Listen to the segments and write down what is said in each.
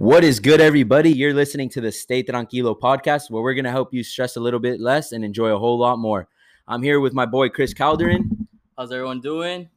What is good, everybody? You're listening to the Stay Tranquilo podcast, where we're going to help you stress a little bit less and enjoy a whole lot more. I'm here with my boy Chris Calderon, How's everyone doing?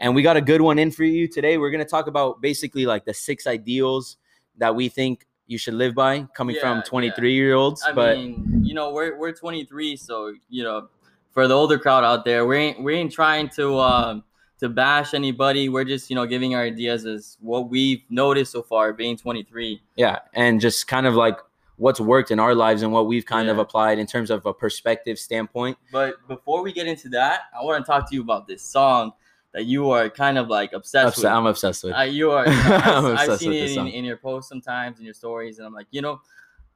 and we got a good one in for you today. We're going to talk about basically like the six ideals that we think you should live by, coming Yeah, from yeah. 23 year olds. I But mean, you know, we're we're 23, so you know, for the older crowd out there, we ain't we ain't trying to um to bash anybody. We're just you know giving our ideas as what we've noticed so far, being 23. yeah, and just kind of like what's worked in our lives and what we've kind of applied in terms of a perspective standpoint. But before we get into that, I want to talk to you about this song that you are kind of like obsessed Obs- with. I'm obsessed with. Uh, you are. I've obsessed seen it in, in your posts sometimes, in your stories, and I'm like, you know,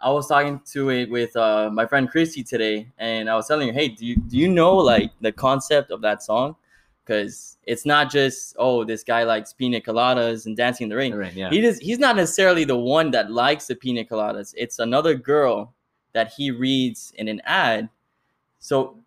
I was talking to it with uh, my friend Christy today, and I was telling her, hey, do you do you know like the concept of that song? Because it's not just oh, this guy likes pina coladas and dancing in the rain. Right, yeah. He does. He's not necessarily the one that likes the pina coladas. It's another girl that he reads in an ad. So,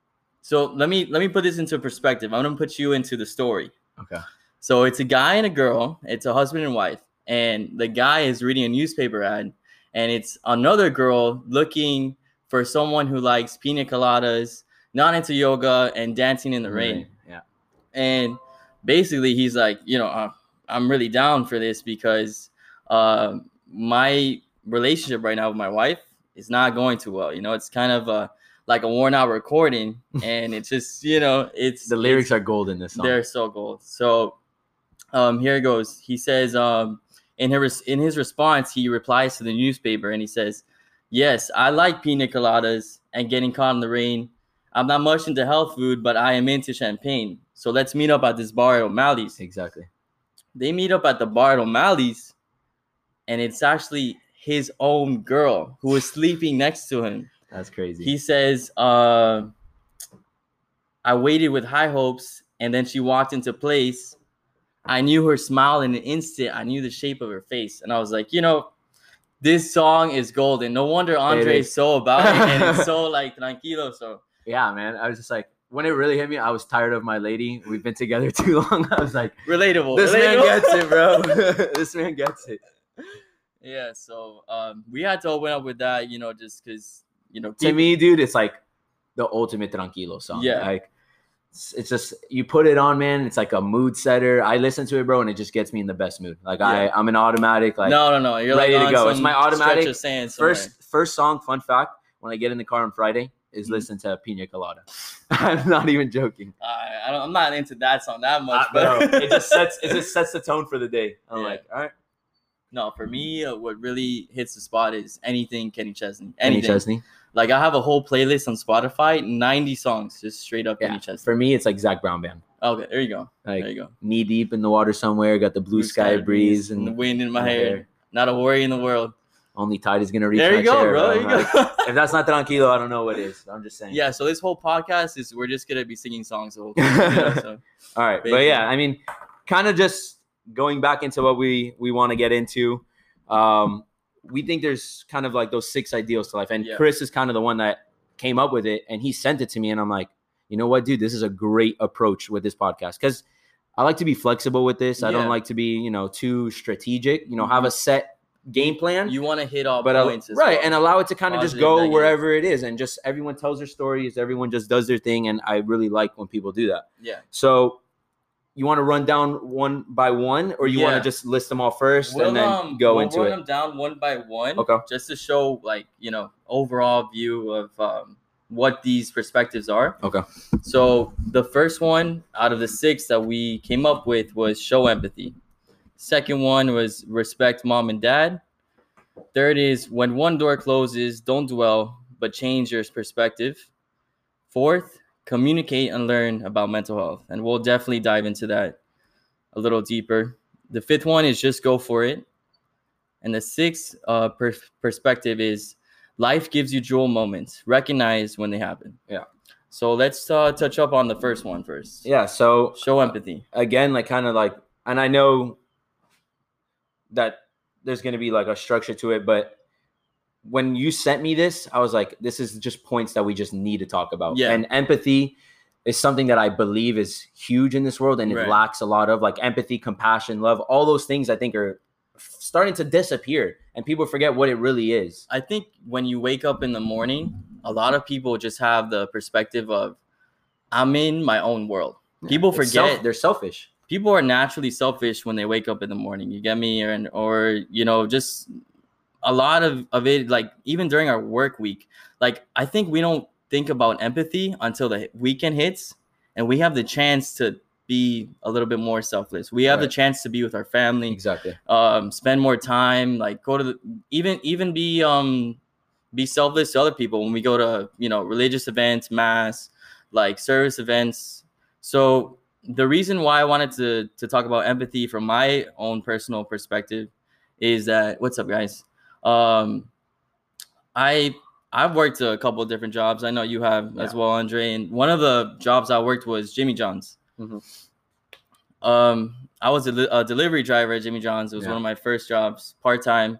so let me let me put this into perspective. I'm gonna put you into the story. Okay. So it's a guy and a girl. It's a husband and wife, and the guy is reading a newspaper ad, and it's another girl looking for someone who likes pina coladas, not into yoga, and dancing in the rain. And basically, he's like, you know, uh, I'm really down for this because uh, my relationship right now with my wife is not going too well. You know, it's kind of uh, like a worn out recording, and it's just, you know, it's The it's- lyrics are gold in this song. they're so gold. So um, here it goes. He says um, in his in his response, he replies to the newspaper and he says, "Yes, I like pina coladas and getting caught in the rain. I'm not much into health food, but I am into champagne. So let's meet up at this bar at O'Malley's." Exactly. They meet up at the bar at O'Malley's, and it's actually his own girl who is sleeping next to him. That's crazy. He says, uh, I waited with high hopes, and then she walked into place. I knew her smile in an instant. I knew the shape of her face. And I was like, you know, this song is golden. No wonder Andre is. is so about it and it's so like tranquilo. So yeah, man. I was just like, when it really hit me, I was tired of my lady. We've been together too long. I was like, relatable. this man gets it, bro. this man gets it. yeah. So um, we had to open up with that, you know, just because, you know, To me, dude, it's like the ultimate tranquilo song. Yeah. Like, it's, it's just you put it on, man. It's like a mood setter. I listen to it, bro, and it just gets me in the best mood. Like I, Yeah. I'm an automatic. Like no, no, no. You're ready like to go. It's my automatic stretch of somewhere. first first song. Fun fact: when I get in the car on Friday, is Mhm. listen to Pina Colada. I'm not even joking. I, I don't, I'm not into that song that much, Uh, bro, but it just sets it just sets the tone for the day. I'm Yeah. like, all right, No, for me, uh, what really hits the spot is anything Kenny Chesney. Kenny Anything. Chesney. Like I have a whole playlist on Spotify, 90 songs, just straight up Yeah. Kenny Chesney. For me, it's like Zac Brown band. Okay, there you go. Like there you go. knee deep in the water somewhere, got the blue, sky, breeze and the wind in my my hair. hair. Not a worry in the world. Only tide is gonna reach. There my you go, chair, bro. There you Like, go. if that's not tranquilo, I don't know what is. I'm just saying. yeah, so this whole podcast is we're just gonna be singing songs the whole time. you know, so. All right, but yeah, I mean, kind of just going back into what we we want to get into. Um, we think there's kind of like those six ideals to life, and Yeah. Chris is kind of the one that came up with it, and he sent it to me, and I'm like, you know what, dude, this is a great approach with this podcast because I like to be flexible with this. I don't like to be, you know, too strategic. You know, have a set game plan. You want to hit all but points, right well. and allow it to kind of just go negative. wherever it is and just everyone tells their stories everyone just does their thing and i really like when people do that yeah. so you want to run down one by one or you want to just list them all 1st We'll, and then um, go we'll into run it them down one by one. Okay. Just to show, like, you know, overall view of um, what these perspectives are. Okay. So the first one out of the six that we came up with was show empathy. Second one was respect mom and dad. Third is when one door closes, don't dwell, but change your perspective. Fourth, communicate and learn about mental health. And we'll definitely dive into that a little deeper. The fifth one is just go for it. And the sixth uh, per- perspective is life gives you jewel moments. Recognize when they happen. Yeah. So let's uh, touch up on the first one first. Yeah. So Show empathy. again, like kind of like, and I know that there's going to be like a structure to it, but when you sent me this, I was like, this is just points that we just need to talk about. Yeah. And empathy is something that I believe is huge in this world and it lacks a lot of like empathy, compassion, love, all those things I think are starting to disappear and people forget what it really is. I think when you wake up in the morning, a lot of people just have the perspective of, I'm in my own world. People forget self- they're selfish. People are naturally selfish when they wake up in the morning. You get me? Or, or you know, just a lot of, of it, like even during our work week, like I think we don't think about empathy until the weekend hits and we have the chance to be a little bit more selfless. We have the chance to be with our family, Exactly. um, spend more time, like go to the, even even be um be selfless to other people when we go to you know religious events, mass, like service events. So the reason why I wanted to to talk about empathy from my own personal perspective is that what's up, guys? Um, I I've worked a couple of different jobs. I know you have as well, Andre. And one of the jobs I worked was Jimmy John's. Mhm. Um, I was a, a delivery driver at Jimmy John's. It was Yeah. one of my first jobs, part time.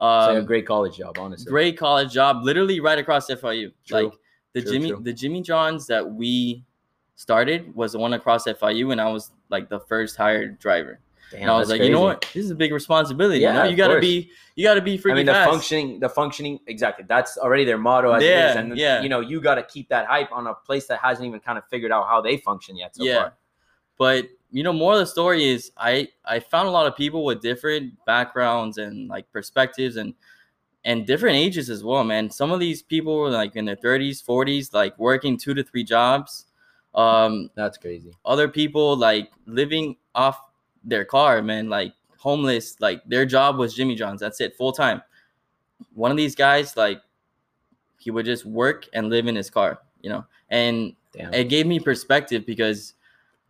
Like a Um, great college job, honestly. great college job, literally right across FIU. True. Like the True, Jimmy, true. the Jimmy John's that we started was the one across FIU, and I was like the first hired driver. Damn, and I was like, you know what, this is a big responsibility. Yeah, you know, you gotta course. be, you gotta be freaking I mean, the fast. functioning, the functioning, exactly. That's already their motto as Yeah, is, and yeah. you know, you got to keep that hype on a place that hasn't even kind of figured out how they function yet. So yeah, far. but you know, more of the story is I I found a lot of people with different backgrounds and like perspectives and and different ages as well, man. Some of these people were like in their 30s, 40s, like working two to three jobs. Um, that's crazy. other people like living off their car, man, like homeless, like their job was Jimmy John's. That's it, full time. One of these guys, like, he would just work and live in his car, you know, and Damn. it gave me perspective because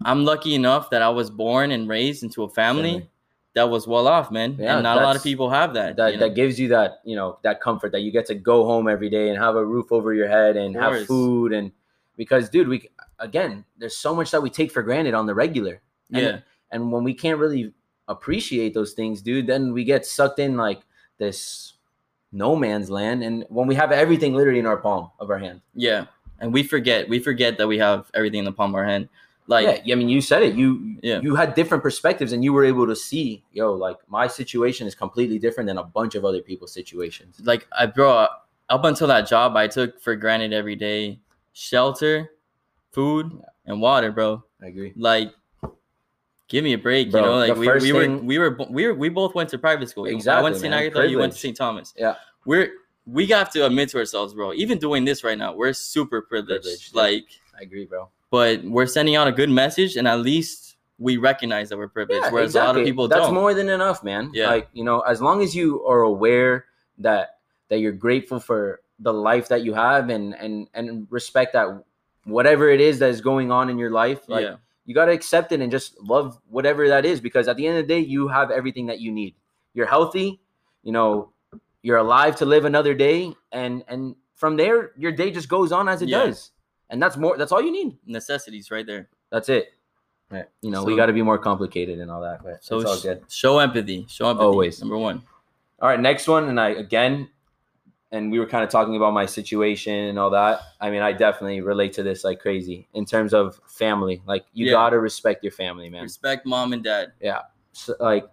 I'm lucky enough that I was born and raised into a family Family. that was well off, man. Yeah, and not a lot of people have that. that you know? that gives you that you know that comfort that you get to go home every day and have a roof over your head and have food and because dude we again there's so much that we take for granted on the regular and, yeah, and when we can't really appreciate those things dude then we get sucked in like this no man's land and when we have everything literally in our palm of our hand yeah. And we forget, we forget that we have everything in the palm of our hand. Like, yeah i mean you said it you Yeah. you had different perspectives and you were able to see yo like my situation is completely different than a bunch of other people's situations like I bro up until that job I took for granted every day shelter, food, and water, bro. i agree Like give me a break, Bro, you know? Like we, we were thing- we were bo- we were we both went to private school. Exactly. I went to St. Agatha, you went to St. Thomas. Yeah. We're we have to admit to ourselves, bro. Even doing this right now, we're super privileged. Privileged. Like, i agree bro but we're sending out a good message and at least we recognize that we're privileged. Yeah, whereas a lot of people That's don't. That's more than enough, man. Yeah. Like, you know, as long as you are aware that that you're grateful for the life that you have and and and respect that whatever it is that is going on in your life, like yeah. you got to accept it and just love whatever that is because at the end of the day you have everything that you need. You're healthy, you know, you're alive to live another day and and from there your day just goes on as it Yeah. does. And that's more that's all you need. Necessities right there. That's it. Right. You know, we got to be more complicated and all that, but So it's all good. show empathy. Show empathy. Always. Number one. All right, next one, and I again, and we were kind of talking about my situation and all that. I mean, I definitely relate to this like crazy in terms of family. Like, you Yeah. gotta respect your family, man. Respect mom and dad. So, like,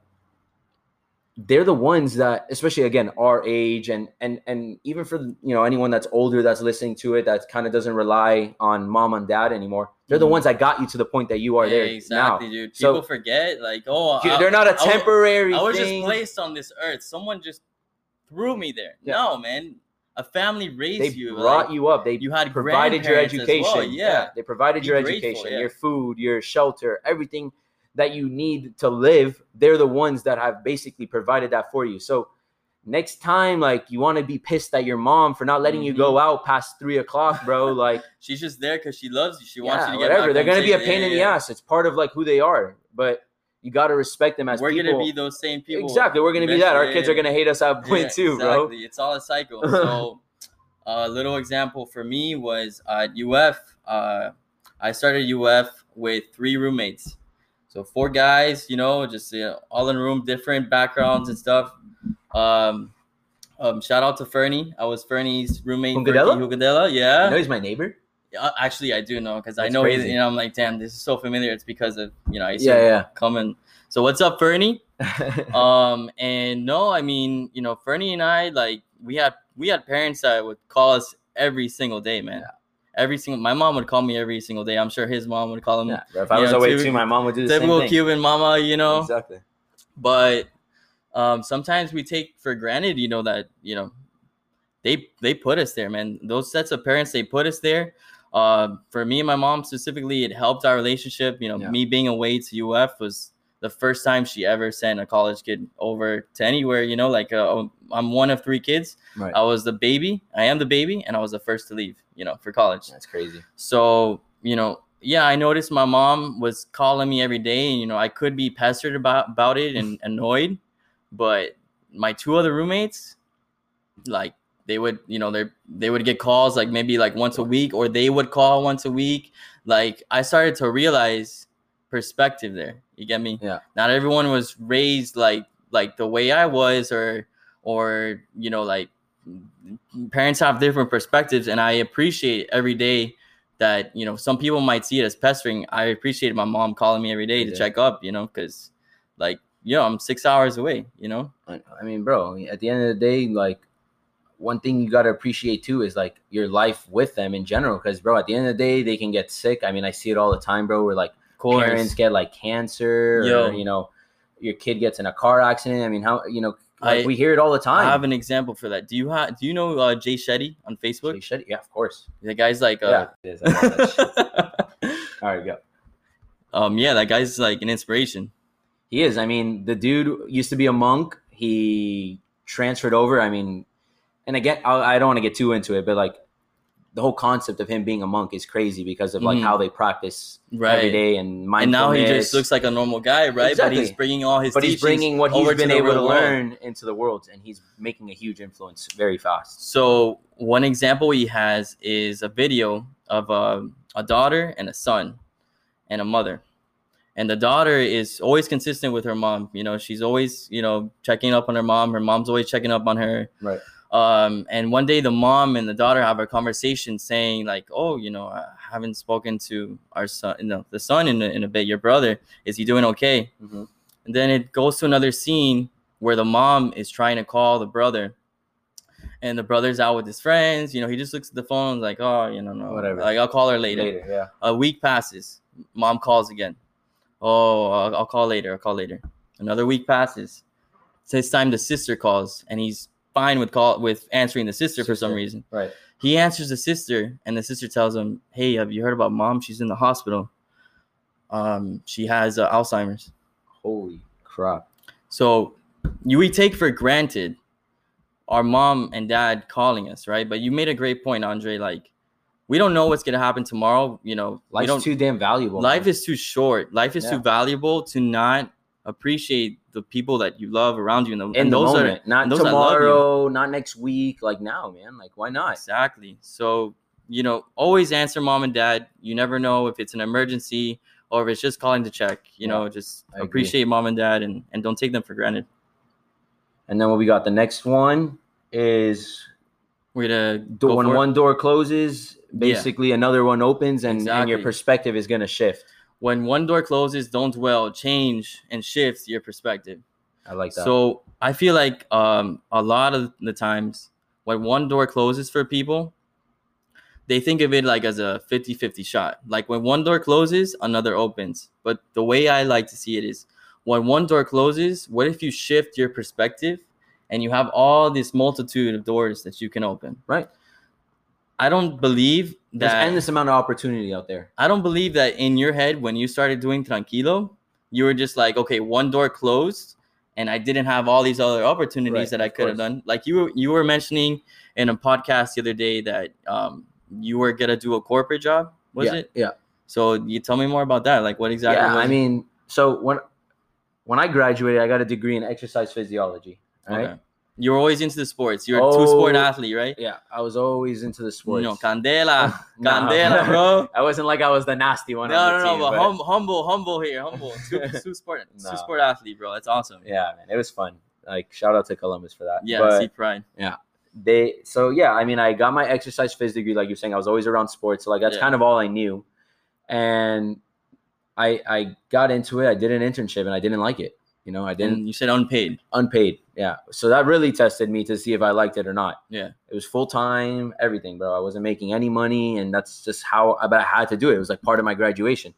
they're the ones that, especially again, our age, and and and even for you know anyone that's older that's listening to it that kind of doesn't rely on mom and dad anymore. They're the Mhm. ones that got you to the point that you are there exactly, now. dude. So- People forget, like, oh, Dude, They're not a temporary I was thing. just placed on this earth. Someone just threw me there. Yeah. No, man. A family raised you. they you. brought like, you up. They you had provided your education. well, Yeah. they provided Be your grateful, education, yeah. your food, your shelter, everything that you need to live. They're the ones that have basically provided that for you. So next time, like you want to be pissed at your mom for not letting you Mm-hmm. go out past three o'clock, bro. Like, She's just there because she loves you. She wants you to get whatever. They're gonna be a pain Yeah, in the ass. It's part of like who they are. But you got to respect them as We're people. gonna be those same people. exactly. We're gonna be that. Our kids are gonna hate us at point Yeah, two, bro. exactly. It's all a cycle. So, a little example for me was at UF. Uh, I started UF with three roommates. So four guys, you know, just you know, all in a room, different backgrounds and stuff. Um, um, shout out to Fernie. I was Fernie's roommate. Hugadella? Hugadella, yeah. know he's my neighbor. Uh, Actually, I do know because I know he's, you know, I'm like, damn, this is so familiar. It's because of, you know, I used to Yeah, come and. So what's up, Fernie? um and no i mean you know fernie and i like we had we had parents that would call us every single day man Yeah. every single my mom would call me every single day i'm sure his mom would call him yeah, if I was Yeah, away two- too, my mom would do the same thing. cuban mama you know Exactly. but um sometimes we take for granted you know that you know they they put us there man those sets of parents they put us there uh, for me and my mom specifically it helped our relationship you know Yeah. me being away to uf was the first time she ever sent a college kid over to anywhere you know like uh, i'm one of three kids Right. i was the baby i am the baby and i was the first to leave you know for college That's crazy. so, you know, yeah, I noticed my mom was calling me every day, and you know, I could be pestered about about it and annoyed, but my two other roommates, like they would, you know, they they would get calls like maybe like once a week, or they would call once a week. Like I started to realize perspective there. You get me? Yeah. Not everyone was raised like like the way I was, or or you know, like parents have different perspectives and i appreciate every day that you know some people might see it as pestering i appreciate my mom calling me every day to check up you know because like you know i'm six hours away you know I mean, bro, at the end of the day, like one thing you gotta appreciate too is like your life with them in general. Because, bro, at the end of the day, they can get sick. I mean, I see it all the time, bro. Where like course parents get like cancer, Yo. or you know, your kid gets in a car accident. I mean, how you know, like I- we hear it all the time. i have an example for that do you have do you know uh, jay shetty on facebook They should- yeah, of course. the guy's like yeah, uh, it is. I love that shit. all right, go. um yeah that guy's like an inspiration He is. I mean, the dude used to be a monk. He transferred over. I mean, and again, I, I don't want to get too into it, but like the whole concept of him being a monk is crazy because of like Mhm. how they practice right every day and mindfulness. and now he just looks like a normal guy right Exactly. but he's bringing all his but he's bringing what he's been able to world. learn into the world, and he's making a huge influence very fast. So one example he has is a video of a, a daughter and a son and a mother. And the daughter is always consistent with her mom. You know, she's always, you know, checking up on her mom. Her mom's always checking up on her. Right. Um, and one day the mom and the daughter have a conversation saying like, oh, you know, I haven't spoken to our son, you know, the son in a, in a bit, your brother. Is he doing okay? Mm-hmm. And then it goes to another scene where the mom is trying to call the brother. And the brother's out with his friends. You know, he just looks at the phone like, oh, you know, no. Whatever. Like, I'll call her later. Later, yeah. A week passes. Mom calls again. Oh, I'll, I'll call later. I'll call later. Another week passes. This time the sister calls and he's fine with call with answering the sister, for some reason. Right. He answers the sister and the sister tells him, "Hey, have you heard about mom? She's in the hospital. Um, she has uh, Alzheimer's." Holy crap. So you we take for granted our mom and dad calling us, right? But you made a great point, Andre. Like we don't know what's gonna happen tomorrow. You know, Life's too damn valuable. life man. is too short. Life is Yeah. too valuable to not appreciate the people that you love around you. And, the, in and the those moment, are not those that love you. tomorrow, not next week, like now, man. Like, why not? exactly. So you know, always answer mom and dad. You never know if it's an emergency or if it's just calling to check. You Yeah, know, just I agree. appreciate mom and dad and and don't take them for granted. And then what we got? The next one is We're gonna do- when for it. one door closes, basically another one opens, and, and your perspective is gonna shift. When one door closes, don't dwell, change and shift your perspective. I like that. So I feel like um, a lot of the times when one door closes for people, they think of it like as a 50-50 shot. Like when one door closes, another opens. But the way I like to see it is when one door closes, what if you shift your perspective and you have all this multitude of doors that you can open? right. I don't believe There's that endless amount of opportunity out there. I don't believe that in your head when you started doing tranquilo, you were just like, okay, one door closed and I didn't have all these other opportunities Right, that I could have done. Like you were you were mentioning in a podcast the other day that um you were gonna do a corporate job, was yeah, it? Yeah. So you tell me more about that. Like what exactly? yeah, I it? mean, so when when I graduated, I got a degree in exercise physiology. Right. Okay. You were always into the sports. You're a two sport Oh, athlete, right? Yeah, I was always into the sports. No, candela, No. candela, bro. I wasn't like I was the nasty one. No, on no, the no, but hum, humble, humble here, humble. Two, two sport, No. two sport athlete, bro. That's awesome. yeah, man, it was fun. Like shout out to Columbus for that. Yeah, But see pride. they so yeah, I mean, I got my exercise phys degree, like you're saying. I was always around sports, so like that's Yeah. kind of all I knew. And I I got into it. I did an internship, and I didn't like it. You know, I didn't And you said unpaid. unpaid. Yeah, so that really tested me to see if I liked it or not. Yeah. it was full time, everything, bro. I wasn't making any money, and that's just how. But I had to do it. It was like part of my graduation.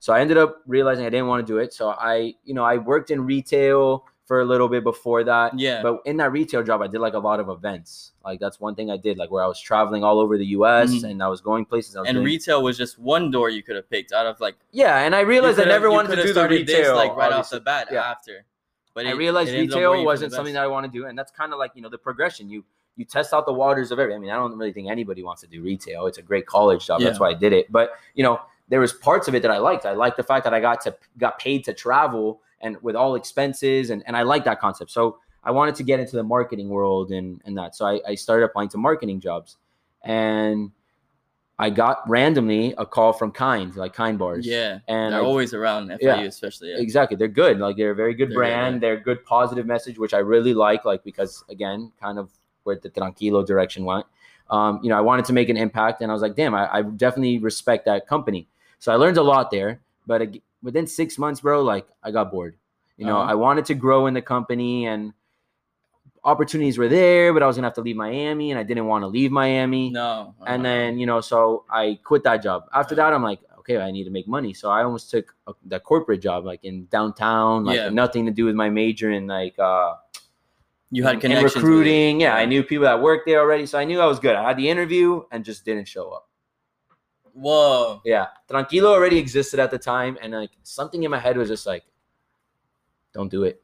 So I ended up realizing I didn't want to do it. So I, you know, I worked in retail for a little bit before that. Yeah. But in that retail job, I did like a lot of events. Like that's one thing I did, like where I was traveling all over the U.S. Mhm. and I was going places. I was And doing- retail was just one door you could have picked out of like. yeah, and I realized I never wanted to do the started this, retail like right off the bat Yeah. after. But I realized it ended up retail wasn't something that I want to do, and that's kind of like you know the progression. You you test out the waters of everything. I mean, I don't really think anybody wants to do retail. It's a great college job. That's why I did it. But you know, there was parts of it that I liked. I liked the fact that I got to got paid to travel and with all expenses, and and I like that concept. So I wanted to get into the marketing world and and that. So I, I started applying to marketing jobs, and I got randomly a call from Kind, like Kind Bars. Yeah, and they're I- always around FIU, Yeah. especially. Yeah. Exactly. They're good. Like they're a very good They're brand. yeah. They're a good positive message, which I really like. Like because again, kind of where the tranquilo direction went. Um, you know, I wanted to make an impact, and I was like, damn, I, I definitely respect that company. So I learned a lot there. But within six months, bro, like I got bored. You know, Uh-huh. I wanted to grow in the company, and opportunities were there, but I was gonna have to leave Miami, and I didn't want to leave Miami No. and uh-huh. then you know so i quit that job after that i'm like okay i need to make money so i almost took a, the corporate job like in downtown like Yeah. nothing to do with my major and like uh you had connections. it. recruiting yeah i knew people that worked there already so i knew i was good i had the interview and just didn't show up Whoa. yeah tranquilo already existed at the time and like something in my head was just like don't do it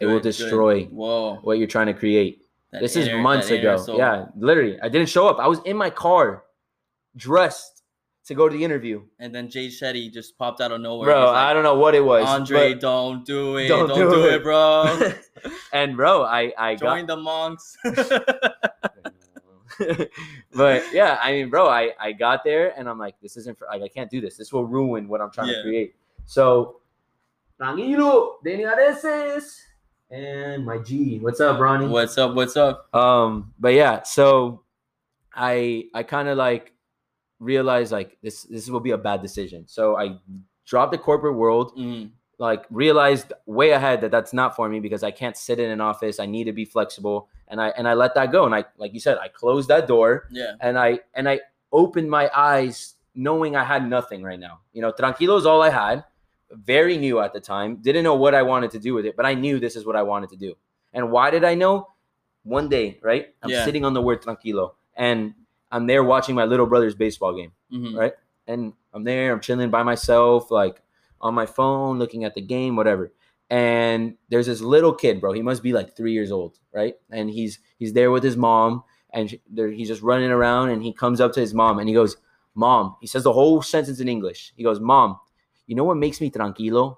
it will Good, good. destroy Whoa. what you're trying to create That this is months ago. soul. Yeah, literally. I didn't show up. I was in my car, dressed to go to the interview. And then Jay Shetty just popped out of nowhere. Bro, like, I don't know what it was. Andre, don't do it. Don't Don't, do do, it. it. bro. and bro, I I Join got the monks. but yeah, I mean, bro, I I got there and I'm like, this isn't for like I can't do this. This will ruin what I'm trying to create. So Tranquilo, Danny Areces, and my G. What's up, Ronnie? what's up? What's up? um but yeah so i i kind of like realized like this this will be a bad decision so i dropped the corporate world Mm, like realized way ahead that that's not for me because i can't sit in an office i need to be flexible and i and i let that go. And i like you said i closed that door yeah. and i and i opened my eyes knowing i had nothing right now. You know tranquilo is all i had very new at the time didn't know what i wanted to do with it but i knew this is what i wanted to do. And why did i know? One day right? I'm Yeah. sitting on the word tranquilo and i'm there watching my little brother's baseball game Mhm. right? And i'm there i'm chilling by myself like on my phone looking at the game whatever and there's this little kid bro he must be like three years old right and he's he's there with his mom and sh- there, he's just running around and he comes up to his mom and he goes mom he says the whole sentence in english he goes mom you know what makes me tranquilo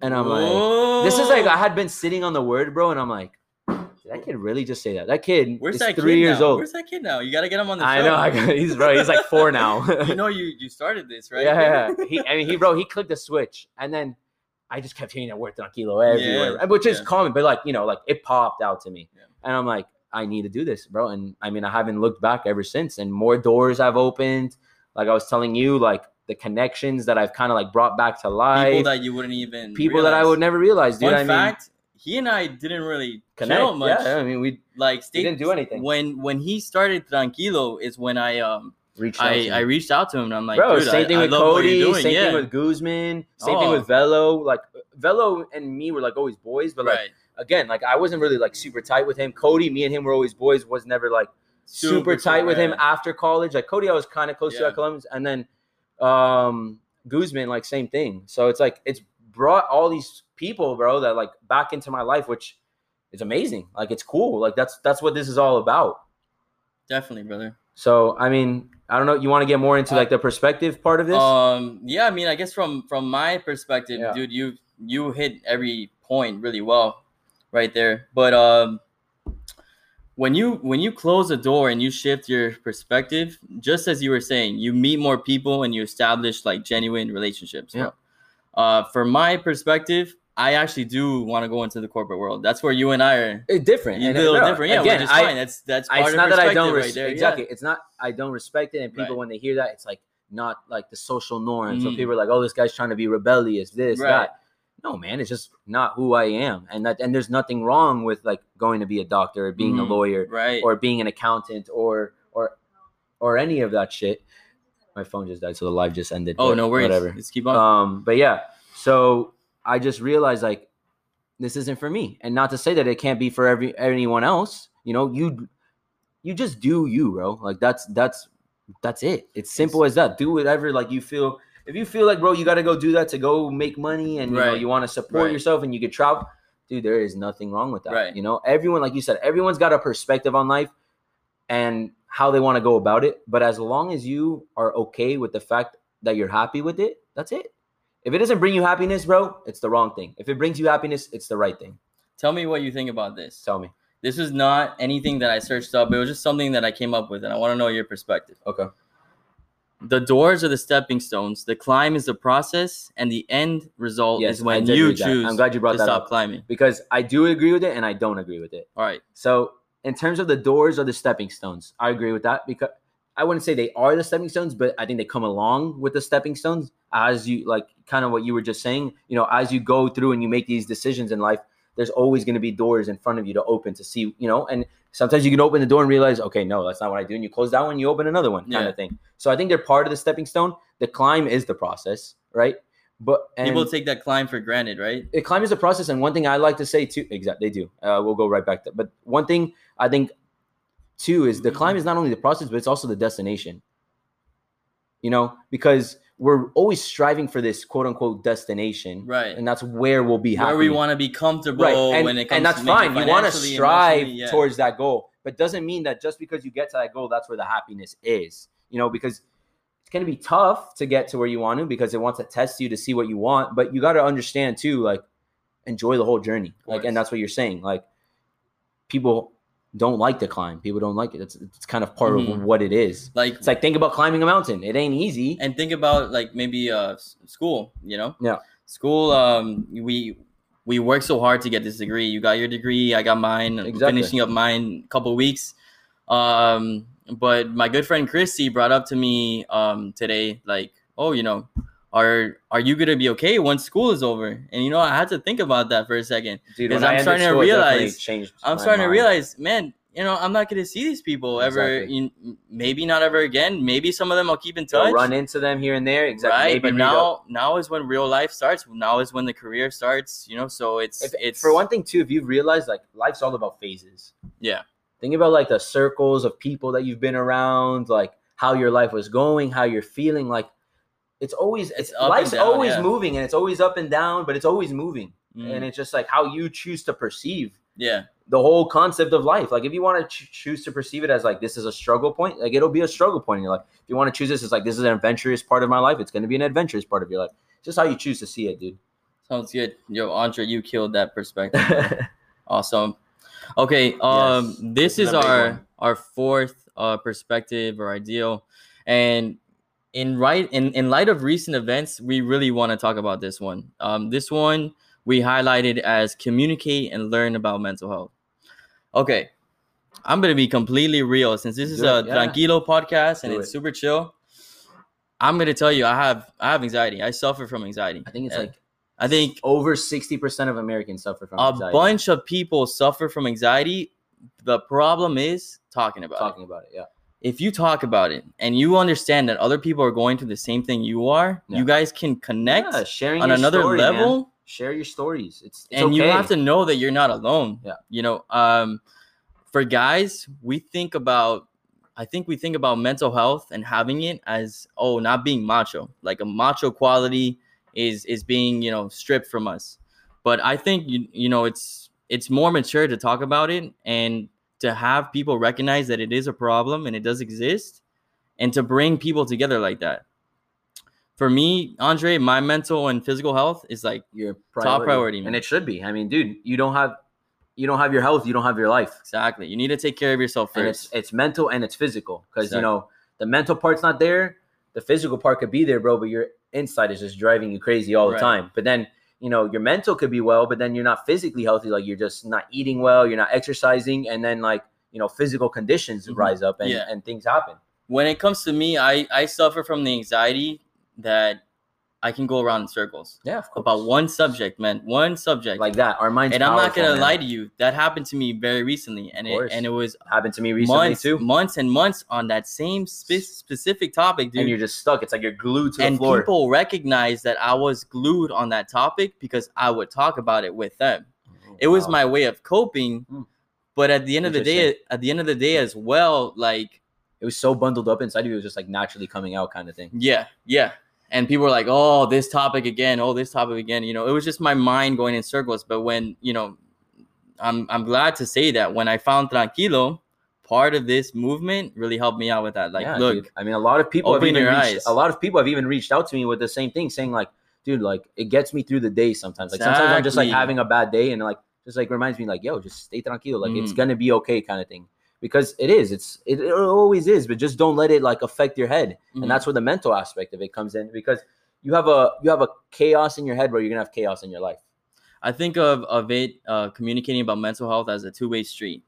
and i'm like this is like i had been sitting on the word bro and i'm like did that kid really just say that that kid Where's is that three kid years now? old Where's that kid now? You gotta get him on the i know I, he's bro he's like four now you know you you started this, right? Yeah, yeah. He, I mean, he bro, he clicked the switch, and then I just kept hearing that word tranquilo everywhere, Yeah, which is yeah. common, but like you know, like it popped out to me, Yeah. and I'm like, I need to do this, bro. And I mean, I haven't looked back ever since, and more doors I've opened. Like I was telling you, like the connections that I've kind of like brought back to life, People that you wouldn't even people that I would never realize, dude. Fun I mean, fact, he and I didn't really connect. much. Yeah, I mean, we Like we didn't do anything. when when he started Tranquilo is when I um reached out. I, to I reached out to him and I'm like, bro, same I, thing I with love what you're Cody, same yeah. thing with Guzman, same thing Oh. with Velo. Like Velo and me were like always boys, but like right. again, like I wasn't really like super tight with him. Cody, me and him were always boys. Was never like super, tight with him after college. Like Cody, I was kind of close to Yeah. at Columbus, and then um Guzman, like same thing. So it's like it's brought all these people, bro, that like back into my life, which is amazing. Like it's cool. Like that's that's what this is all about. Definitely, brother. So I mean, I don't know. You want to get more into like the perspective part of this? Um, yeah, I mean, I guess from from my perspective, Yeah. dude, you you hit every point really well, right there. But um, when you when you close a door and you shift your perspective, just as you were saying, you meet more people and you establish like genuine relationships. Yeah. Uh, from my perspective, I actually do want to go into the corporate world. That's where you and I are. It's different. You a little different, yeah. Again, which is I, fine. That's that's part it's not that I don't right res- exactly. It's not I don't respect it, and people Right. when they hear that, it's like not like the social norm. So Mhm. people are like, "Oh, this guy's trying to be rebellious." This Right. that. No, man, it's just not who I am, and that and there's nothing wrong with like going to be a doctor or being a Mhm. lawyer Right. or being an accountant or or or any of that shit. My phone just died, so the live just ended. oh no worries. Whatever. Let's keep on. Um, but yeah, so I just realized like this isn't for me, and not to say that it can't be for every anyone else. You know, you you just do you, bro. Like that's that's that's it. It's simple as that. Do whatever like you feel. If you feel like, bro, you got to go do that to go make money, and you know you want to support Right. yourself, and you could travel, dude. There is nothing wrong with that. Right. You know, everyone, like you said, everyone's got a perspective on life and how they want to go about it. But as long as you are okay with the fact that you're happy with it, that's it. If it doesn't bring you happiness, bro, it's the wrong thing. If it brings you happiness, it's the right thing. Tell me what you think about this. Tell me. This is not anything that I searched up. It was just something that I came up with, and I want to know your perspective. Okay. The doors are the stepping stones. The climb is the process, and the end result Yes, is when you choose I'm glad you brought to that stop up. climbing. Because I do agree with it and I don't agree with it. All right. So, in terms of the doors or the stepping stones, I agree with that because I wouldn't say they are the stepping stones, but I think they come along with the stepping stones as you like kind of what you were just saying. You know, as you go through and you make these decisions in life, there's always going to be doors in front of you to open to see, you know, and sometimes you can open the door and realize, okay, no, that's not what I do. And you close that one, you open another one kind Yeah. of thing. So I think they're part of the stepping stone. The climb is the process, right? But and People take that climb for granted, right? it climb is a process and one thing i like to say too exactly they do uh, we'll go right back to but one thing i think too is the Mm-hmm. climb is not only the process but it's also the destination. You know because we're always striving for this quote unquote destination Right. and that's where we'll be happy Where we want to be comfortable right and, when it comes and that's fine. You want to strive yeah. towards that goal but doesn't mean that just because you get to that goal that's where the happiness is. You know because it's going to be tough to get to where you want to because it wants to test you to see what you want but you got to understand too like enjoy the whole journey. Like and that's what you're saying. Like people don't like to climb. People don't like it. It's, it's kind of part of Mhm. what it is. Like it's like think about climbing a mountain. It ain't easy. And think about like maybe uh school you know? Yeah. school um we we worked so hard to get this degree. You got your degree i got mine. Exactly. finishing up mine a couple weeks. Um but my good friend christy brought up to me um today like oh you know are are you gonna be okay once school is over? And you know i had to think about that for a second. Because I'm starting to school, it definitely realize- i'm starting to realize man you know i'm not gonna see these people ever you, maybe not ever again. Maybe some of them i'll keep in You'll touch. run into them here and there. Exactly. Right Maybe but now now is when real life starts. Now is when the career starts you know so it's if, it's for one thing too if you've realized like life's all about phases. Yeah. think about like the circles of people that you've been around like how your life was going how you're feeling like it's always it's, It's life's down, always yeah. moving and it's always up and down but it's always moving. Mm, and it's just like how you choose to perceive yeah. the whole concept of life. Like if you want to ch- choose to perceive it as like this is a struggle point like it'll be a struggle point in your life. If you want to choose this as like this is an adventurous part of my life it's going to be an adventurous part of your life. It's just how you choose to see it dude. Sounds good. Yo andre you killed that perspective. Awesome. Okay, um, Yes, this, this is is, our one. our fourth uh perspective or ideal, and in right in in light of recent events, we really want to talk about this one. Um, this one we highlighted as communicate and learn about mental health. Okay, I'm gonna be completely real since this is Do a it, yeah. tranquilo podcast and Do it's it. super chill. I'm gonna tell you, I have I have anxiety. I suffer from anxiety. i think it's Uh, like I think over 60% of Americans suffer from a anxiety. bunch of people suffer from anxiety. The problem is talking about talking it. about it. Yeah. If you talk about it and you understand that other people are going through the same thing you are, Yeah. you guys can connect Yeah, sharing on another story, man. level. Share your stories. It's, it's and you have to know that you're not alone. Yeah. You know, um, for guys, we think about I think we think about mental health and having it as oh, not being macho, like a macho quality is is being you know stripped from us. But I think you you know it's it's more mature to talk about it and to have people recognize that it is a problem and it does exist, and to bring people together like that. For me, Andre, my mental and physical health is like Your Top priority, man. and it should be. I mean, dude, you don't have you don't have your health, you don't have your life. exactly. You need to take care of yourself and it's first. it's mental and it's physical because Exactly. you know the mental part's not there the physical part could be there bro but your inside is just driving you crazy all the Right. time but then you know your mental could be well but then you're not physically healthy like you're just not eating well you're not exercising and then like you know physical conditions Mhm. rise up and, Yeah. and things happen when it comes to me, I I suffer from the anxiety that I can go around in circles yeah of about one subject, man. One subject. like that our minds and I'm not gonna man. lie to you, that happened to me very recently, and it and it was happened to me recently months, too months and months on that same spe- specific topic, dude. and you're just stuck it's like you're glued to and the floor And people recognize that I was glued on that topic because I would talk about it with them. It was Wow. my way of coping, Hmm. but at the end of the day, at the end of the day as well, like it was so bundled up inside of you it was just like naturally coming out kind of thing Yeah, yeah. And people were like, "Oh, this topic again. Oh, this topic again." You know, it was just my mind going in circles. But when you know, I'm I'm glad to say that when I found Tranquilo, part of this movement really helped me out with that. Like, Yeah, look, dude. I mean, a lot of people have even your reached, eyes. a lot of people have even reached out to me with the same thing, saying like, "Dude, like it gets me through the day sometimes. Like sometimes I'm just like having a bad day, and like just like reminds me like, yo, just stay tranquilo. Like it's Mhm. gonna be okay, kind of thing. Because it is, it's it, it always is, but just don't let it like affect your head, Mhm. and that's where the mental aspect of it comes in. Because you have a you have a chaos in your head, where you're gonna have chaos in your life. I think of of it uh, communicating about mental health as a two way street.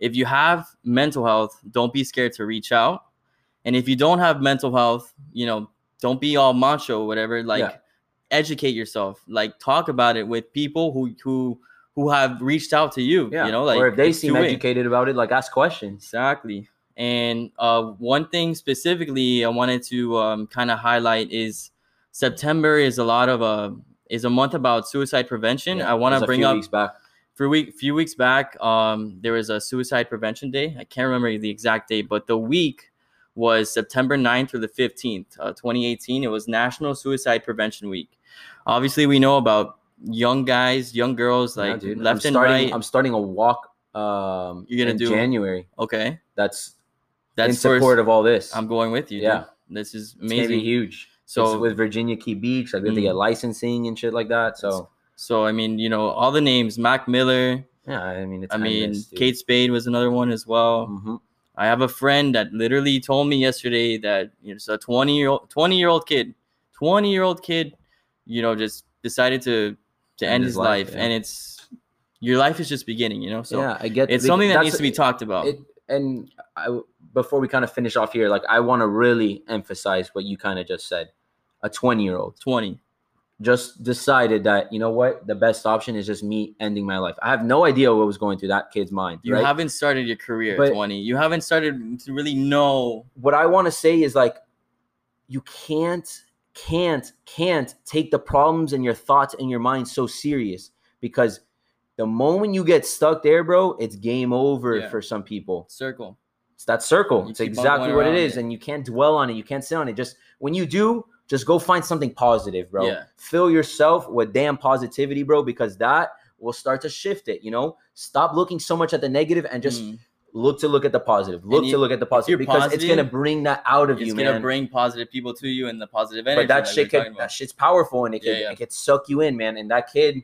If you have mental health, don't be scared to reach out, and if you don't have mental health, you know, don't be all macho or whatever. Like, Yeah. educate yourself. Like, talk about it with people who who who have reached out to you. Yeah, you know, like or if they seem two-way. educated about it, like ask questions. Exactly. And uh, one thing specifically I wanted to um, kind of highlight is September is a lot of uh, is a month about suicide prevention. Yeah, I want to a bring few up weeks back. for a week, few weeks back, um, there was a suicide prevention day. I can't remember the exact date, but the week was September 9th through the 15th, uh, 2018. It was National Suicide Prevention Week. Obviously, we know about young guys, young girls, like dude. left I'm and starting, right. I'm starting a walk. Um, You're gonna in do- January. okay, That's that's in support of all this. I'm going with you. Yeah. dude. this is It's amazing. huge. So So with Virginia Key Beach, like we have to Mm. get licensing and shit like that. So So I mean, you know, all the names: Mac Miller. yeah, I mean, it's I mean. Kate Spade was another one as well. Mhm. I have a friend that literally told me yesterday that you know, it's a twenty year old, twenty year old kid, twenty year old kid, you know, just decided to to end, his, life, yeah. and it's your life is just beginning, you know. So yeah, I get it's the- something that needs to be talked about. It, and I, before we kind of finish off here, like I want to really emphasize what you kind of just said. A 20 year old Twenty. just decided that you know what the best option is just me ending my life. I have no idea what was going through that kid's mind. You right? haven't started your career But- twenty. You haven't started to really know. what I want to say is like you can't can't can't take the problems and your thoughts and your mind so serious because the moment you get stuck there, bro, it's game over Yeah. for some people. Circle. It's that circle. You it's exactly what it is, it. and you can't dwell on it. You can't sit on it. Just when you do, just go find something positive, bro. Yeah. Fill yourself with damn positivity, bro, because that will start to shift it. You know, stop looking so much at the negative and just Mm. Look to look at the positive. Look you- to look at the positive because it's gonna bring that out of you, man. It's gonna bring positive people to you and the positive energy. but that like shit could that shit's powerful and it Yeah, could yeah. it could suck you in, man. And that kid,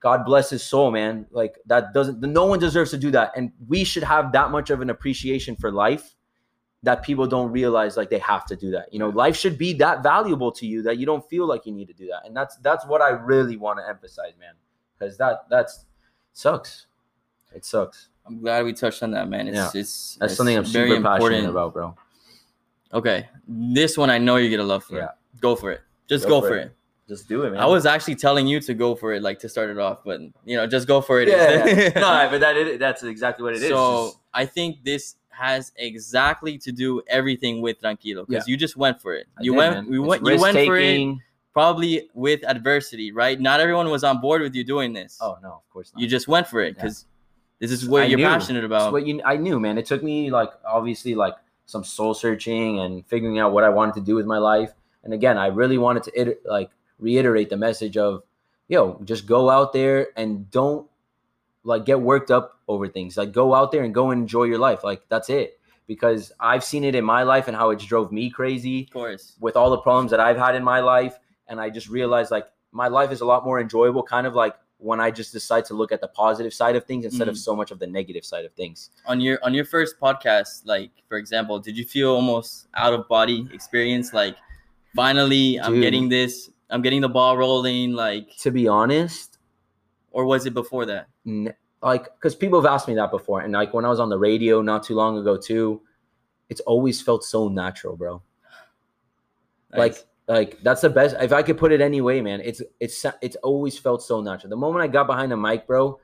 God bless his soul, man. Like that doesn't no one deserves to do that. And we should have that much of an appreciation for life that people don't realize like they have to do that. You know, life should be that valuable to you that you don't feel like you need to do that. And that's that's what I really want to emphasize, man. Because that that's sucks. It sucks. I'm glad we touched on that, man. It's Yeah. it's That's it's something I'm super passionate important. about, bro. Okay, this one I know you're gonna love for. Yeah. Go for it. Just Go go, for for it. it. Just do it, man. I was actually telling you to go for it, like to start it off, but you know, just go for it. yeah, yeah. no, but that is, that's exactly what it is. so I think this has exactly to do everything with Tranquilo because you just went for it. You did, went, man. we It's went, you went for it probably with adversity, right? Not everyone was on board with you doing this. Oh no, of course not. you just went for it Yeah. because this is what I you're knew. passionate It's about. what you, I knew, man. It took me like obviously like some soul searching and figuring out what I wanted to do with my life. And again, I really wanted to iter- like reiterate the message of, yo, just go out there and don't like get worked up over things. Like go out there and go and enjoy your life. Like that's it. Because I've seen it in my life and how it's drove me crazy Of course. with all the problems that I've had in my life. And I just realized like my life is a lot more enjoyable, kind of like when I just decide to look at the positive side of things instead of Mhm. so much of the negative side of things. On your on your first podcast, like for example, did you feel almost out of body experience? Like finally I'm getting this, I'm getting the ball rolling, like To be honest, or was it before that? n- like because people have asked me that before, and like when I was on the radio not too long ago too, it's always felt so natural, bro. Nice. like that's the best if i could put it any way man it's it's it's always felt so natural. The moment i got behind the mic bro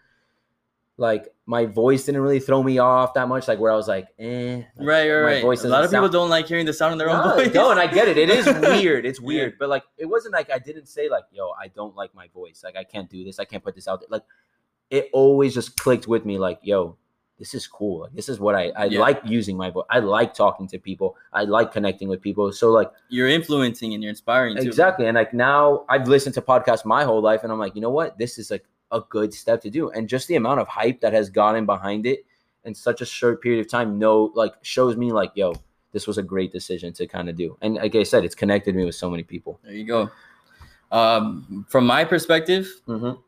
like my voice didn't really throw me off that much like where i was like eh like, right, right, my right. voice A lot of doesn't people sound- don't like hearing the sound of their own no, voice. no, and i get it. It is weird. It's weird. But like it wasn't like i didn't say like yo i don't like my voice. Like i can't do this. I can't put this out there. Like it always just clicked with me like yo this is cool this is what i i Yeah. like using my voice i like talking to people i like connecting with people so like You're influencing and you're inspiring too. Exactly. And like now I've listened to podcasts my whole life and I'm like, you know what? This is like a good step to do. And just the amount of hype that has gotten behind it in such a short period of time, no, like shows me like, yo, this was a great decision to kind of do. And like I said, it's connected me with so many people. There you go. Um, from my perspective, Mm-hmm.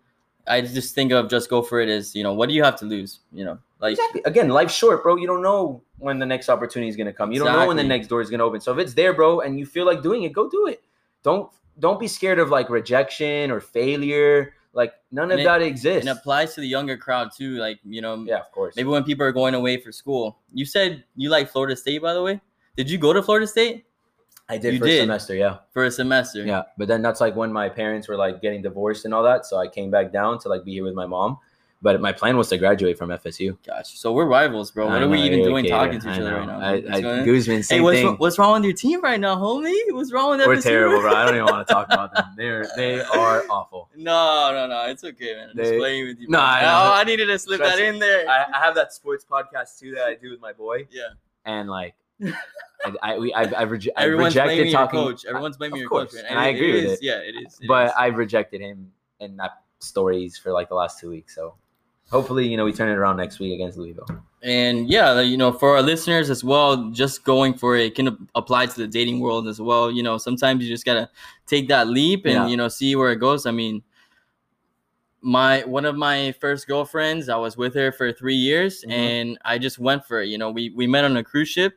I just think of just go for it as you know, what do you have to lose? You know, like Exactly. Again, life's short, bro. You don't know when the next opportunity is gonna come. You don't know when the next door is gonna open. So if it's there, bro, and you feel like doing it, go do it. Don't don't be scared of like rejection or failure. Like none of And it- that exists. And applies to the younger crowd too. Like you know, yeah, of course. maybe when people are going away for school. You said you like Florida State, by the way. Did you go to Florida State I did You for a semester, yeah. for a semester? Yeah, but then that's like when my parents were like getting divorced and all that, so I came back down to like be here with my mom. But my plan was to graduate from FSU. Gosh, so we're rivals, bro. What I are we even doing talking to each other right now? I, I? Guzman, Hey, what's, thing. what's wrong with your team right now, homie? What's wrong with that? We're terrible, bro. I don't even want to talk about them. They're they are awful. No, no, no. It's okay, man. I'm just playing with you. No. I oh, I needed to slip that in there. I, I have that sports podcast too that I do with my boy, yeah. and like, I, I we I've, I've, reje- I've Everyone's rejected talking. coach. Everyone's blaming of your course, coach, man. and I agree with is- it. Yeah, it is. it but is. I've rejected him and that stories for like the last two weeks. So hopefully, you know, we turn it around next week against Louisville. and yeah, you know, for our listeners as well, just going for it can ap- apply to the dating world as well. You know, sometimes you just gotta take that leap and Yeah. you know see where it goes. I mean, my one of my first girlfriends, I was with her for three years, Mhm. and I just went for it. You know, we we met on a cruise ship.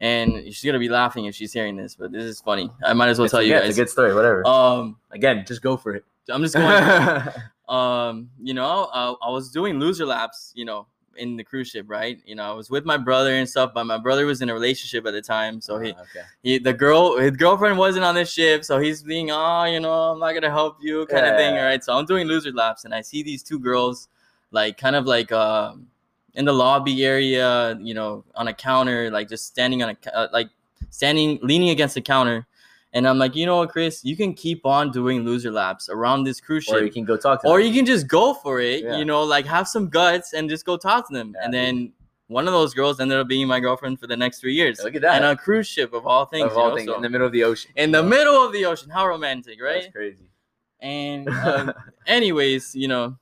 And she's gonna be laughing if she's hearing this, but this is funny. I might as well It's tell a, you guys. it's a good story. Whatever. um, Again, just go for it. I'm just going. um, you know, uh, I was doing loser laps, you know, in the cruise ship, right? You know, I was with my brother and stuff, but my brother was in a relationship at the time, so he, Ah, okay. he the girl, his girlfriend wasn't on this ship, so he's being, oh, you know, I'm not gonna help you, kind of thing, Yeah. right? So I'm doing loser laps, and I see these two girls, like, kind of like, um, in the lobby area, you know, on a counter, like just standing on a, uh, like, standing, leaning against the counter. And I'm like, you know what, Chris, you can keep on doing loser laps around this cruise ship Or you can go talk to or them. you can just go for it Yeah. you know like have some guts and just go talk to them Yeah, and dude. then one of those girls ended up being my girlfriend for the next three years Look at that. and on a cruise ship of all things, of all know, things, so- in the middle of the ocean. in the middle of the ocean how romantic right That's crazy. and um, anyways you know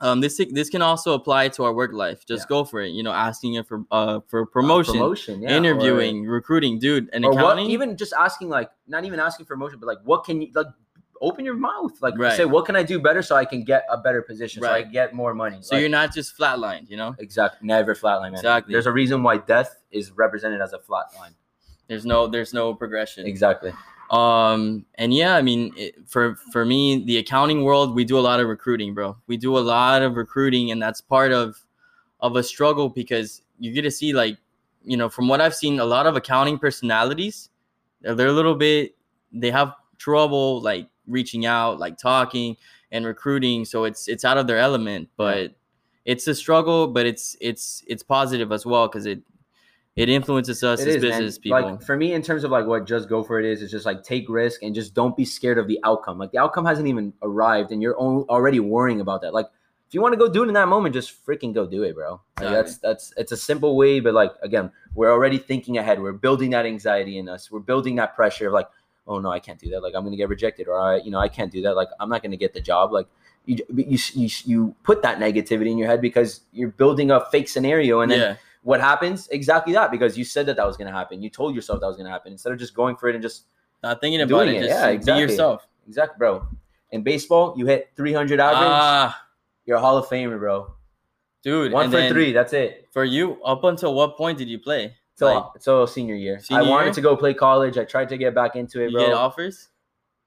um, this this can also apply to our work life just Yeah. go for it you know asking it for uh for promotion, promotion, yeah, interviewing recruiting dude and or, or what? accounting Even just asking, like, not even asking for promotion, but like, what can you like? Open your mouth, like, Right. say, what can I do better so I can get a better position, so I get more money. so Like, you're not just flatlined you know exactly never flatline, man. Exactly. There's a reason why death is represented as a flatline. there's no there's no progression Exactly. Um and yeah i mean it, for for me the accounting world we do a lot of recruiting bro. We do a lot of recruiting and that's part of of a struggle because you get to see like you know from what i've seen a lot of accounting personalities they're they're a little bit they have trouble like reaching out like talking and recruiting so it's it's out of their element but it's a struggle but it's it's it's positive as well because it it influences us It as is, man. business people Like for me, in terms of like what just go for it is, it's just like take risk and just don't be scared of the outcome. Like the outcome hasn't even arrived, and you're already worrying about that. Like if you want to go do it in that moment, just freaking go do it, bro. Like, that's that's it's a simple way, but like again, we're already thinking ahead. We're building that anxiety in us. We're building that pressure of like, oh no, I can't do that. Like I'm gonna get rejected, or I, you know, I can't do that. Like I'm not gonna get the job. Like you, you, you, you put that negativity in your head because you're building a fake scenario, and then yeah, what happens? Exactly that because you said that that was gonna happen. You told yourself that was gonna happen instead of just going for it and just not thinking about it. it, Just yeah, exactly. be yourself. exactly, bro. In baseball, you hit 300 average, Ah, you're a Hall of Famer, bro. dude. One for three, that's it. For you, up until what point did you play? So, Like, so senior year. Senior I wanted year? to go play college. I tried to get back into it, you bro. get offers?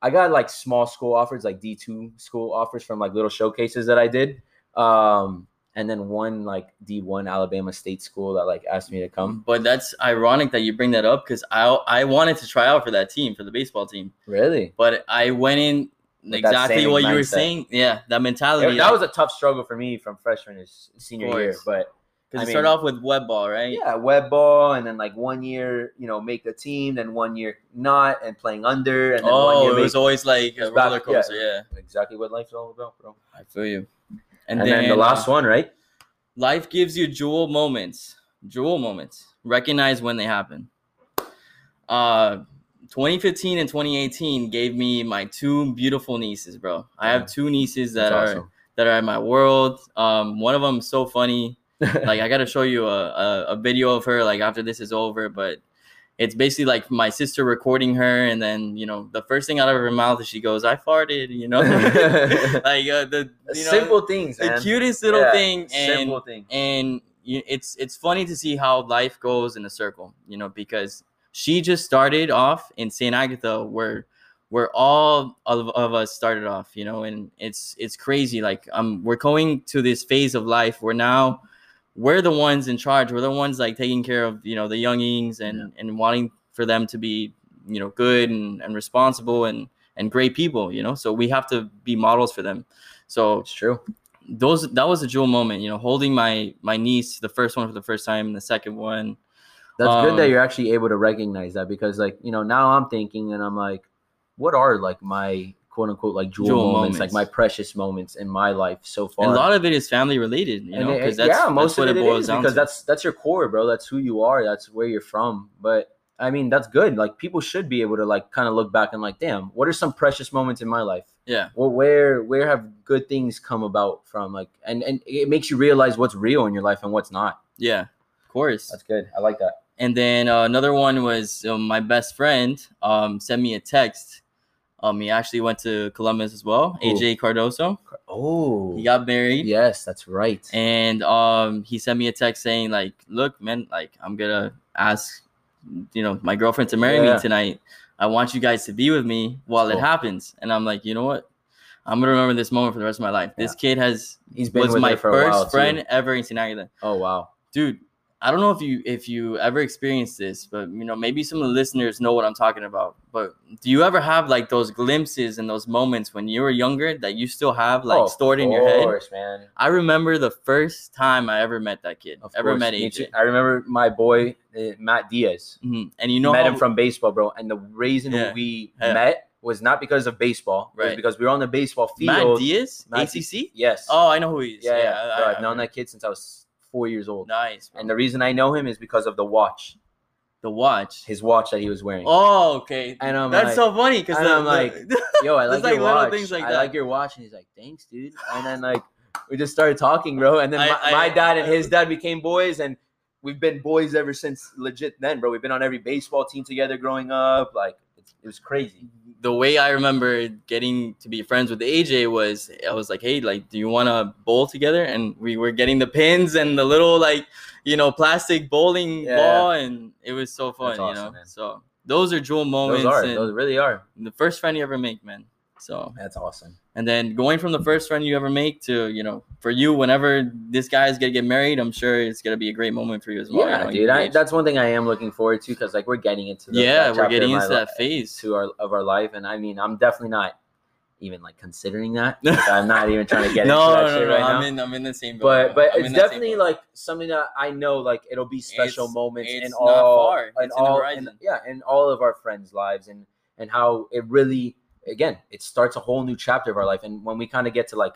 I got like small school offers, like D two school offers from like little showcases that I did. Um, and then one like D one Alabama State school that like asked me to come. Mm-hmm. But that's ironic that you bring that up because I I wanted to try out for that team for the baseball team, Really? but I went in With exactly what you were saying. Yeah, that mentality. that was a tough struggle for me from freshman to senior year, but because I you start off with web ball, right? yeah, web ball, and then like one year, you know, make the team, then one year not, and playing under, and then one Oh, year it make was always like a roller coaster. Yeah, exactly what life's all about, bro. I feel you. And, then, the last uh, one, right? life gives you jewel moments. Jewel moments. Recognize when they happen. Uh 2015 and 2018 gave me my two beautiful nieces, bro. I have two nieces that That's are that are in my world. Um, one of them is so funny. Like I gotta show you a, a, a video of her like after this is over, but it's basically like my sister recording her, and then you know the first thing out of her mouth is she goes, "I farted," you know, like uh, the you know, simple things, the man. cutest little Yeah, thing, and simple thing. and you, it's it's funny to see how life goes in a circle, you know, because she just started off in Saint Agatha, where where all of, of us started off, you know, and it's it's crazy. Like um, we're going to this phase of life where now we're the ones in charge. We're the ones like taking care of you know the youngings and and wanting for them to be you know good and, and responsible and and great people, you know. So we have to be models for them. So It's true. those that was a jewel moment, you know, holding my my niece, the first one for the first time, and the second one. That's good that Um, you're actually able to recognize that because, like, you know, now I'm thinking and I'm like, what are like my quote unquote like jewel, Jewel moments, like my precious moments in my life so far? And a lot of it is family related, you And know, because that's, yeah, that's most what of it it boils is down because to. that's that's your core, bro. That's who you are. That's where you're from. But I mean, that's good. Like people should be able to like kind of look back and like, damn, what are some precious moments in my life? yeah, Well, where where have good things come about from? Like, and and it makes you realize what's real in your life and what's not. yeah, of course. That's good. I like that. And then uh, another one was um, my best friend um, sent me a text. Um, he actually went to Columbus as well. Who? AJ Cardoso. Oh, He got married. yes, that's right. and um he sent me a text saying like look man like i'm gonna ask you know my girlfriend to marry Yeah. me tonight i want you guys to be with me while Cool. it happens and i'm like you know what i'm gonna remember this moment for the rest of my life this kid has He's been was with my her for a while first friend ever in Saint Agatha. Oh wow. dude i don't know if you if you ever experienced this but you know maybe some of the listeners know what i'm talking about but do you ever have like those glimpses and those moments when you were younger that you still have like Oh, stored in your head Of course, man. I remember the first time I ever met that kid. Of ever course. met Me. AJ. I remember my boy uh, Matt Diaz. Mhm. And you know met him from baseball, bro. And the reason Yeah. we Yeah. met was not because of baseball. Right. because we were on the baseball field. Matt. Diaz, Matt ACC. Yes. Oh, I know who he is. yeah, yeah. I- Bro, I've known that kid since I was four years old. Nice. And the reason I know him is because of the watch, the watch. his watch that he was wearing. Oh, okay. And I'm That's like- so funny because I'm like, Yo, I like like, your watch. things like I that. like your watch. And he's like, thanks, dude. And then like we just started talking, bro. And then I- my, I- my dad and his dad became boys, and we've been boys ever since. Legit, then, bro. We've been on every baseball team together growing up. Like it's, it was crazy. The way I remember getting to be friends with AJ was I was like, hey, like, do you want to bowl together? And we were getting the pins and the little like, you know, plastic bowling Yeah. ball, and it was so fun, That's you awesome, know. man. So those are jewel moments. Those are. and Those really are. the first friend you ever make, man. So That's awesome. and then going from the first friend you ever make to you know for you whenever this guy is gonna get married, I'm sure it's gonna be a great moment for you as well. yeah, you know, dude. I, that's one thing I am looking forward to because like we're getting into the, yeah, that we're getting into that phase. to our of our life, and I mean, I'm definitely not even like considering that. Like, I'm not even trying to get no, into that no, shit no, right I'm now. in, I'm in the same boat. but but I'm it's in definitely like something that I know like it'll be special It's- moments in it's not all far. in It's in the all horizon. in, yeah in all of our friends' lives and and how it really again it starts a whole new chapter of our life and when we kind of get to like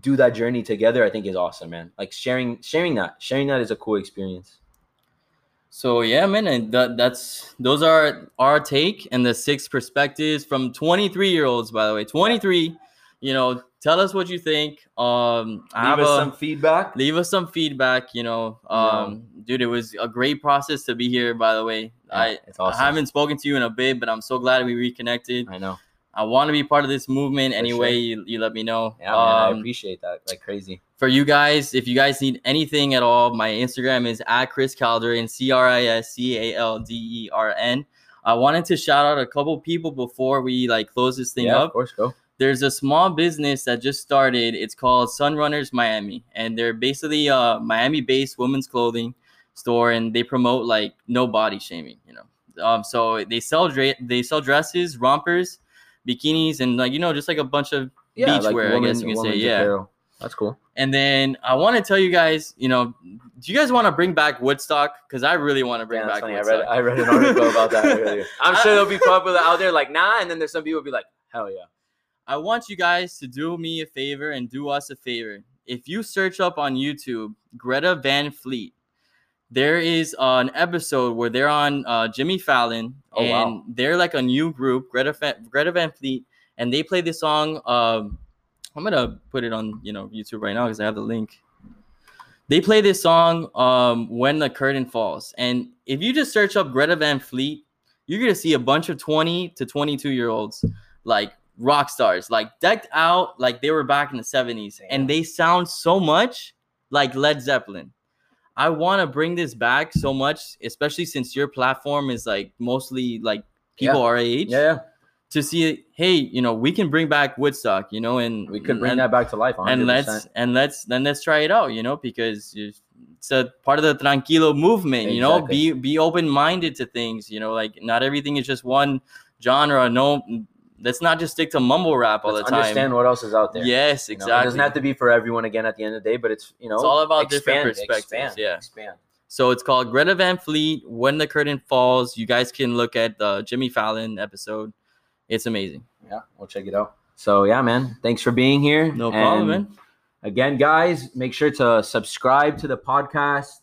do that journey together I think is awesome man like sharing sharing that sharing that is a cool experience So yeah, man, and that, that's those are our take and the six perspectives from 23 year olds. By the way, 23. You know, tell us what you think. Um, Leave us a- some feedback. leave us some feedback. You know, um, dude, it was a great process to be here. By the way, I it's awesome. I haven't spoken to you in a bit, but I'm so glad we reconnected. I know. I want to be part of this movement For anyway. sure. You, you let me know. Yeah, man, I Um, appreciate that like crazy. for you guys, if you guys need anything at all, my Instagram is at Chris Calderon, C R I S C A L D E R N. I wanted to shout out a couple people before we like close this thing yeah, up. of course, go. There's a small business that just started. It's called Sunrunners Miami, and they're basically a Miami-based women's clothing store, and they promote like no body shaming. You know, um, so they sell dra- they sell dresses, rompers, bikinis, and like you know, just like a bunch of Yeah, beachwear, I guess you can say, women's yeah. That's cool. and then I want to tell you guys, you know, do you guys want to bring back Woodstock? Because I really want to bring Yeah, back funny. I read I read an article about that earlier. I'm sure there'll be popular out there like nah, and then there's some people who be like hell yeah. I want you guys to do me a favor and do us a favor. If you search up on YouTube Greta Van Fleet, there is an episode where they're on uh, Jimmy Fallon, Oh, and wow. they're like a new group, Greta Van, Greta Van Fleet, and they play this song. Um, I'm gonna put it on you know YouTube right now because I have the link. They play this song um, when the curtain falls, and if you just search up Greta Van Fleet, you're gonna see a bunch of 20 to 22 year olds like rock stars, like decked out like they were back in the 70s, Damn. and they sound so much like Led Zeppelin. I want to bring this back so much, especially since your platform is like mostly like people Yeah. our age. Yeah, yeah. To see, hey, you know, we can bring back Woodstock, you know, and We could bring and, that back to life. 100%. and let's and let's then let's try it out, you know, because it's a part of the tranquilo movement, you know. Be be open minded to things, you know, like not everything is just one genre. No, let's not just stick to mumble rap all let's the time. understand what else is out there. Yes, You know, exactly. It doesn't have to be for everyone again at the end of the day, but it's you know It's all about different expand, perspectives, Expand, yeah. expand. So it's called Greta Van Fleet. When the curtain falls, you guys can look at the Jimmy Fallon episode. It's amazing. Yeah, we'll check it out. So yeah, man. Thanks for being here. No problem, And man. Again, guys, make sure to subscribe to the podcast.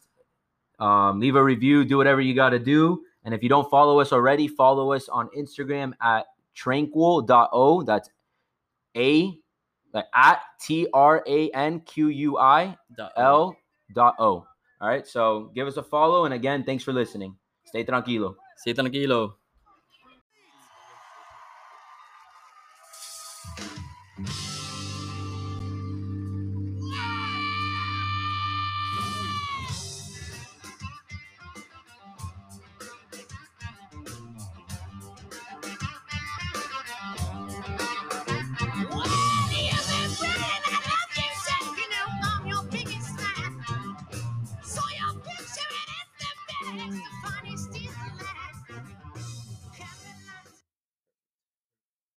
Um, leave a review. Do whatever you got to do. And if you don't follow us already, follow us on Instagram at tranquil.o. That's A, like at T R A N Q U I L dot O. All right. So give us a follow. And again, thanks for listening. Stay tranquilo. Stay tranquilo.